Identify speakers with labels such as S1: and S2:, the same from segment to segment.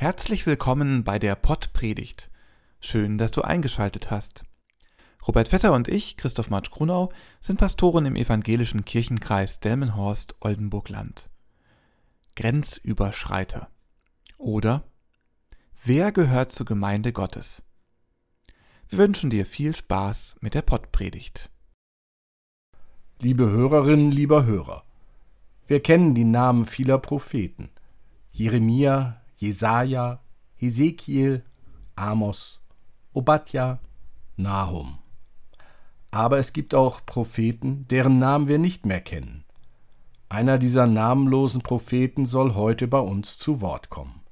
S1: Herzlich willkommen bei der Pottpredigt. Schön, dass du eingeschaltet hast. Robert Vetter und ich, Christoph Matsch Grunau, sind Pastoren im evangelischen Kirchenkreis Delmenhorst-Oldenburg-Land. Grenzüberschreiter. Oder Wer gehört zur Gemeinde Gottes? Wir wünschen dir viel Spaß mit der Pottpredigt.
S2: Liebe Hörerinnen, lieber Hörer, wir kennen die Namen vieler Propheten. Jeremia, Jesaja, Hesekiel, Amos, Obadja, Nahum. Aber es gibt auch Propheten, deren Namen wir nicht mehr kennen. Einer dieser namenlosen Propheten soll heute bei uns zu Wort kommen.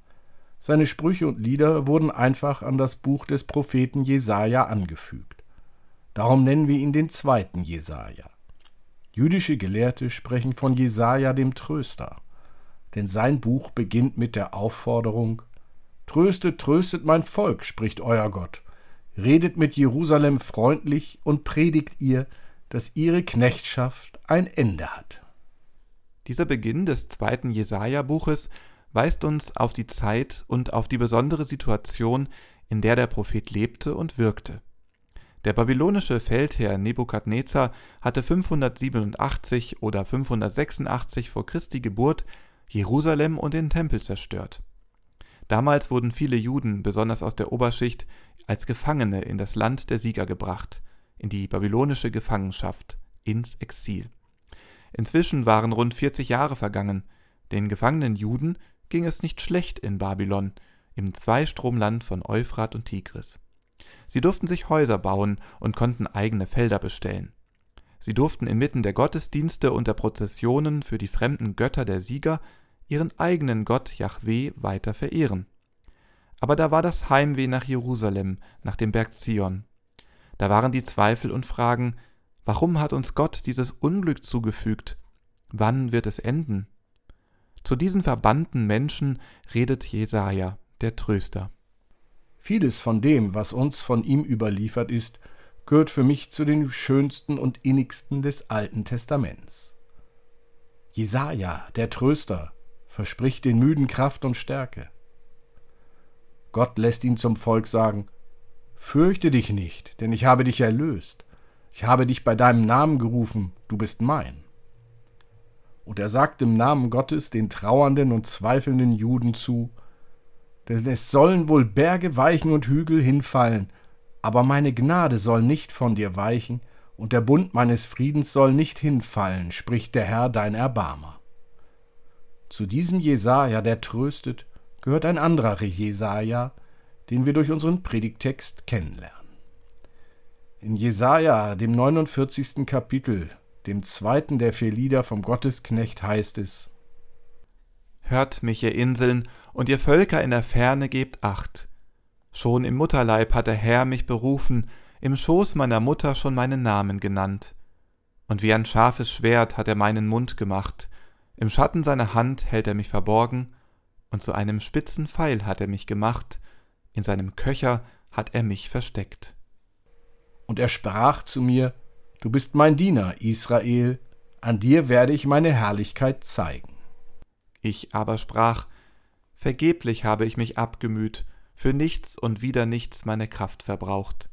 S2: Seine Sprüche und Lieder wurden einfach an das Buch des Propheten Jesaja angefügt. Darum nennen wir ihn den zweiten Jesaja. Jüdische Gelehrte sprechen von Jesaja dem Tröster denn sein Buch beginnt mit der Aufforderung Tröstet, tröstet mein Volk, spricht euer Gott. Redet mit Jerusalem freundlich und predigt ihr, dass ihre Knechtschaft ein Ende hat.
S1: Dieser Beginn des zweiten Jesaja-Buches weist uns auf die Zeit und auf die besondere Situation, in der der Prophet lebte und wirkte. Der babylonische Feldherr Nebukadnezar hatte 587 oder 586 vor Christi Geburt Jerusalem und den Tempel zerstört. Damals wurden viele Juden, besonders aus der Oberschicht, als Gefangene in das Land der Sieger gebracht, in die babylonische Gefangenschaft, ins Exil. Inzwischen waren rund 40 Jahre vergangen. Den gefangenen Juden ging es nicht schlecht in Babylon, im Zweistromland von Euphrat und Tigris. Sie durften sich Häuser bauen und konnten eigene Felder bestellen. Sie durften inmitten der Gottesdienste und der Prozessionen für die fremden Götter der Sieger ihren eigenen Gott Jahweh weiter verehren. Aber da war das Heimweh nach Jerusalem, nach dem Berg Zion. Da waren die Zweifel und Fragen, warum hat uns Gott dieses Unglück zugefügt? Wann wird es enden? Zu diesen verbannten Menschen redet Jesaja, der Tröster.
S2: Vieles von dem, was uns von ihm überliefert ist, gehört für mich zu den schönsten und innigsten des Alten Testaments. Jesaja, der Tröster, verspricht den Müden Kraft und Stärke. Gott lässt ihn zum Volk sagen: Fürchte dich nicht, denn ich habe dich erlöst. Ich habe dich bei deinem Namen gerufen, du bist mein. Und er sagt im Namen Gottes den trauernden und zweifelnden Juden zu: Denn es sollen wohl Berge weichen und Hügel hinfallen, aber meine Gnade soll nicht von dir weichen, und der Bund meines Friedens soll nicht hinfallen, spricht der Herr dein Erbarmer. Zu diesem Jesaja, der tröstet, gehört ein anderer Jesaja, den wir durch unseren Predigtext kennenlernen. In Jesaja, dem 49. Kapitel, dem zweiten der vier Lieder vom Gottesknecht, heißt es:
S1: Hört mich, ihr Inseln, und ihr Völker in der Ferne gebt Acht. Schon im Mutterleib hat der Herr mich berufen, im Schoß meiner Mutter schon meinen Namen genannt. Und wie ein scharfes Schwert hat er meinen Mund gemacht, im Schatten seiner Hand hält er mich verborgen, und zu einem spitzen Pfeil hat er mich gemacht, in seinem Köcher hat er mich versteckt.
S2: Und er sprach zu mir, Du bist mein Diener, Israel, an dir werde ich meine Herrlichkeit zeigen.
S1: Ich aber sprach, Vergeblich habe ich mich abgemüht, für nichts und wieder nichts meine Kraft verbraucht.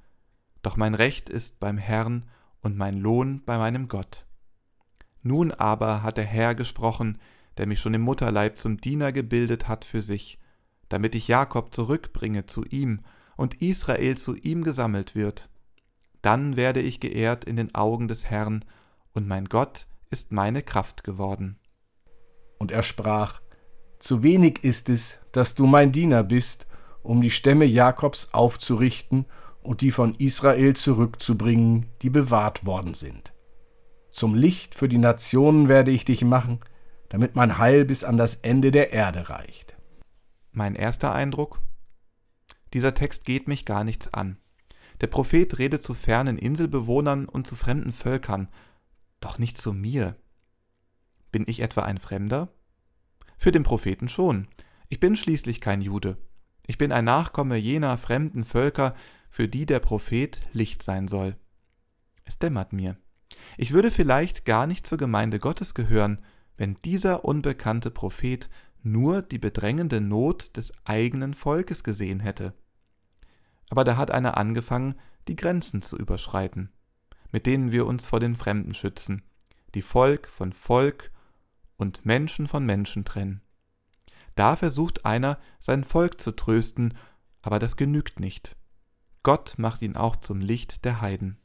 S1: Doch mein Recht ist beim Herrn und mein Lohn bei meinem Gott. Nun aber hat der Herr gesprochen, der mich schon im Mutterleib zum Diener gebildet hat für sich, damit ich Jakob zurückbringe zu ihm und Israel zu ihm gesammelt wird. Dann werde ich geehrt in den Augen des Herrn, und mein Gott ist meine Kraft geworden.
S2: Und er sprach, Zu wenig ist es, dass du mein Diener bist, um die Stämme Jakobs aufzurichten und die von Israel zurückzubringen, die bewahrt worden sind. Zum Licht für die Nationen werde ich dich machen, damit mein Heil bis an das Ende der Erde reicht.
S1: Mein erster Eindruck? Dieser Text geht mich gar nichts an. Der Prophet redet zu fernen Inselbewohnern und zu fremden Völkern, doch nicht zu mir. Bin ich etwa ein Fremder? Für den Propheten schon. Ich bin schließlich kein Jude. Ich bin ein Nachkomme jener fremden Völker, für die der Prophet Licht sein soll. Es dämmert mir. Ich würde vielleicht gar nicht zur Gemeinde Gottes gehören, wenn dieser unbekannte Prophet nur die bedrängende Not des eigenen Volkes gesehen hätte. Aber da hat einer angefangen, die Grenzen zu überschreiten, mit denen wir uns vor den Fremden schützen, die Volk von Volk und Menschen von Menschen trennen. Da versucht einer, sein Volk zu trösten, aber das genügt nicht. Gott macht ihn auch zum Licht der Heiden.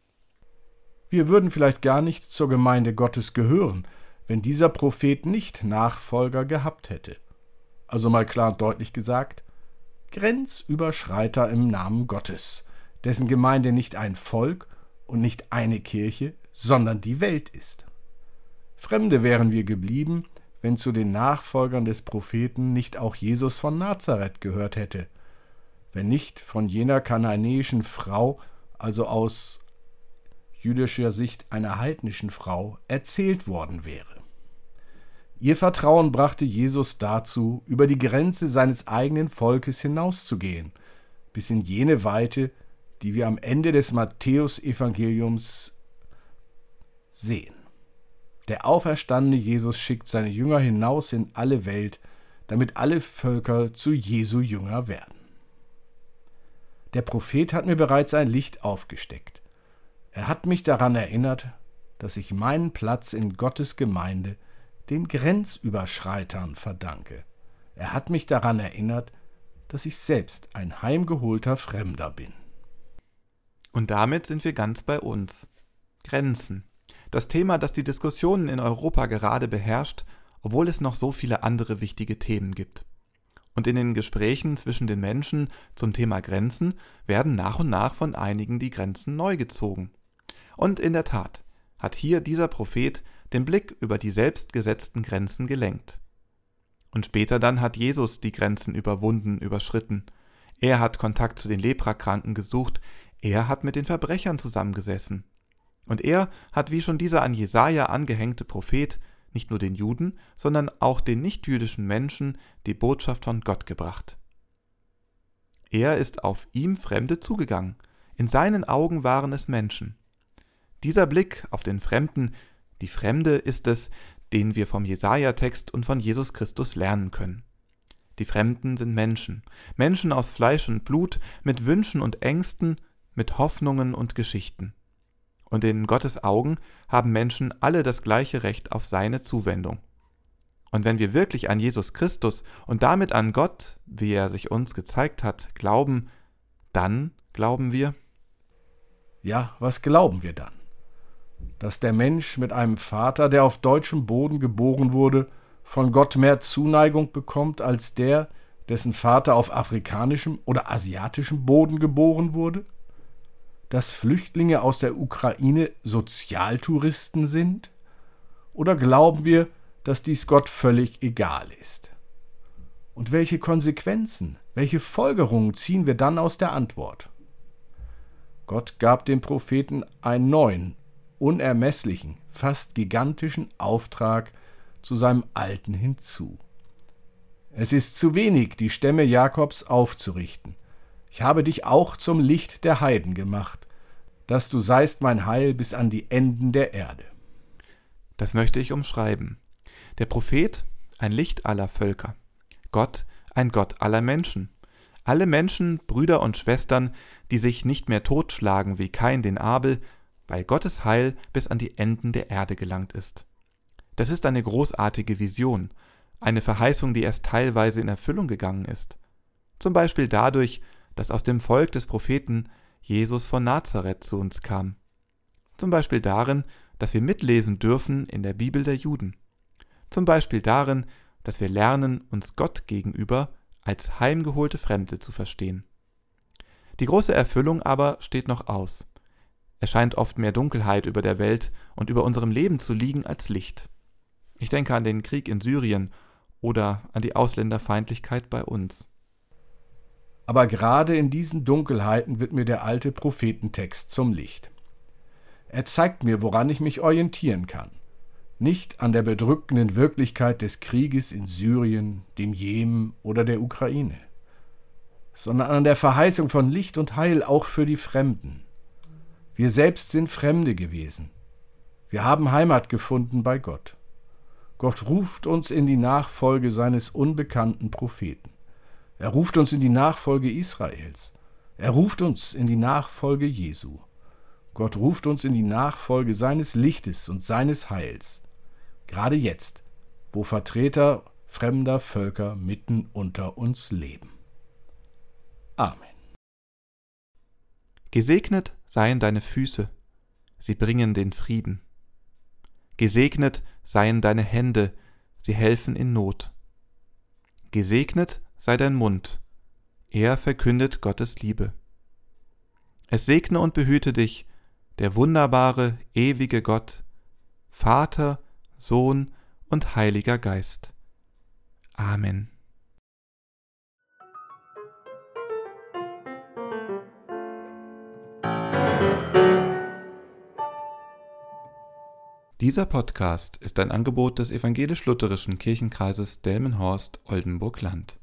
S2: Wir würden vielleicht gar nicht zur Gemeinde Gottes gehören, wenn dieser Prophet nicht Nachfolger gehabt hätte. Also mal klar und deutlich gesagt, Grenzüberschreiter im Namen Gottes, dessen Gemeinde nicht ein Volk und nicht eine Kirche, sondern die Welt ist. Fremde wären wir geblieben, wenn zu den Nachfolgern des Propheten nicht auch Jesus von Nazareth gehört hätte, wenn nicht von jener kananäischen Frau, also aus jüdischer Sicht einer heidnischen Frau, erzählt worden wäre. Ihr Vertrauen brachte Jesus dazu, über die Grenze seines eigenen Volkes hinauszugehen, bis in jene Weite, die wir am Ende des Matthäusevangeliums sehen. Der auferstandene Jesus schickt seine Jünger hinaus in alle Welt, damit alle Völker zu Jesu Jünger werden. Der Prophet hat mir bereits ein Licht aufgesteckt. Er hat mich daran erinnert, dass ich meinen Platz in Gottes Gemeinde den Grenzüberschreitern verdanke. Er hat mich daran erinnert, dass ich selbst ein heimgeholter Fremder bin.
S1: Und damit sind wir ganz bei uns. Grenzen. Das Thema, das die Diskussionen in Europa gerade beherrscht, obwohl es noch so viele andere wichtige Themen gibt. Und in den Gesprächen zwischen den Menschen zum Thema Grenzen werden nach und nach von einigen die Grenzen neu gezogen. Und in der Tat hat hier dieser Prophet den Blick über die selbstgesetzten Grenzen gelenkt. Und später dann hat Jesus die Grenzen überwunden, überschritten. Er hat Kontakt zu den Leprakranken gesucht, er hat mit den Verbrechern zusammengesessen. Und er hat wie schon dieser an Jesaja angehängte Prophet nicht nur den Juden, sondern auch den nichtjüdischen Menschen die Botschaft von Gott gebracht. Er ist auf ihm Fremde zugegangen. In seinen Augen waren es Menschen. Dieser Blick auf den Fremden, die Fremde ist es, den wir vom Jesaja-Text und von Jesus Christus lernen können. Die Fremden sind Menschen, Menschen aus Fleisch und Blut, mit Wünschen und Ängsten, mit Hoffnungen und Geschichten und in Gottes Augen haben Menschen alle das gleiche Recht auf seine Zuwendung. Und wenn wir wirklich an Jesus Christus und damit an Gott, wie er sich uns gezeigt hat, glauben, dann glauben wir.
S2: Ja, was glauben wir dann? Dass der Mensch mit einem Vater, der auf deutschem Boden geboren wurde, von Gott mehr Zuneigung bekommt als der, dessen Vater auf afrikanischem oder asiatischem Boden geboren wurde? dass Flüchtlinge aus der Ukraine Sozialtouristen sind? Oder glauben wir, dass dies Gott völlig egal ist? Und welche Konsequenzen, welche Folgerungen ziehen wir dann aus der Antwort? Gott gab dem Propheten einen neuen, unermesslichen, fast gigantischen Auftrag zu seinem alten hinzu. Es ist zu wenig, die Stämme Jakobs aufzurichten. Ich habe dich auch zum Licht der Heiden gemacht, dass du seist mein Heil bis an die Enden der Erde.
S1: Das möchte ich umschreiben. Der Prophet, ein Licht aller Völker. Gott, ein Gott aller Menschen. Alle Menschen, Brüder und Schwestern, die sich nicht mehr totschlagen wie Kain den Abel, weil Gottes Heil bis an die Enden der Erde gelangt ist. Das ist eine großartige Vision, eine Verheißung, die erst teilweise in Erfüllung gegangen ist. Zum Beispiel dadurch, dass aus dem Volk des Propheten Jesus von Nazareth zu uns kam. Zum Beispiel darin, dass wir mitlesen dürfen in der Bibel der Juden. Zum Beispiel darin, dass wir lernen, uns Gott gegenüber als heimgeholte Fremde zu verstehen. Die große Erfüllung aber steht noch aus. Scheint oft mehr Dunkelheit über der Welt und über unserem Leben zu liegen als Licht. Ich denke an den Krieg in Syrien oder an die Ausländerfeindlichkeit bei uns.
S2: Aber gerade in diesen Dunkelheiten wird mir der alte Prophetentext zum Licht. Er zeigt mir, woran ich mich orientieren kann. Nicht an der bedrückenden Wirklichkeit des Krieges in Syrien, dem Jemen oder der Ukraine, sondern an der Verheißung von Licht und Heil auch für die Fremden. Wir selbst sind Fremde gewesen. Wir haben Heimat gefunden bei Gott. Gott ruft uns in die Nachfolge seines unbekannten Propheten. Er ruft uns in die Nachfolge Israels. Er ruft uns in die Nachfolge Jesu. Gott ruft uns in die Nachfolge seines Lichtes und seines Heils. Gerade jetzt, wo Vertreter fremder Völker mitten unter uns leben. Amen.
S1: Gesegnet seien deine Füße, sie bringen den Frieden. Gesegnet seien deine Hände, sie helfen in Not. Gesegnet sei dein Mund, er verkündet Gottes Liebe. Es segne und behüte dich der wunderbare, ewige Gott, Vater, Sohn und Heiliger Geist. Amen. Dieser Podcast ist ein Angebot des evangelisch-lutherischen Kirchenkreises Delmenhorst-Oldenburg-Land.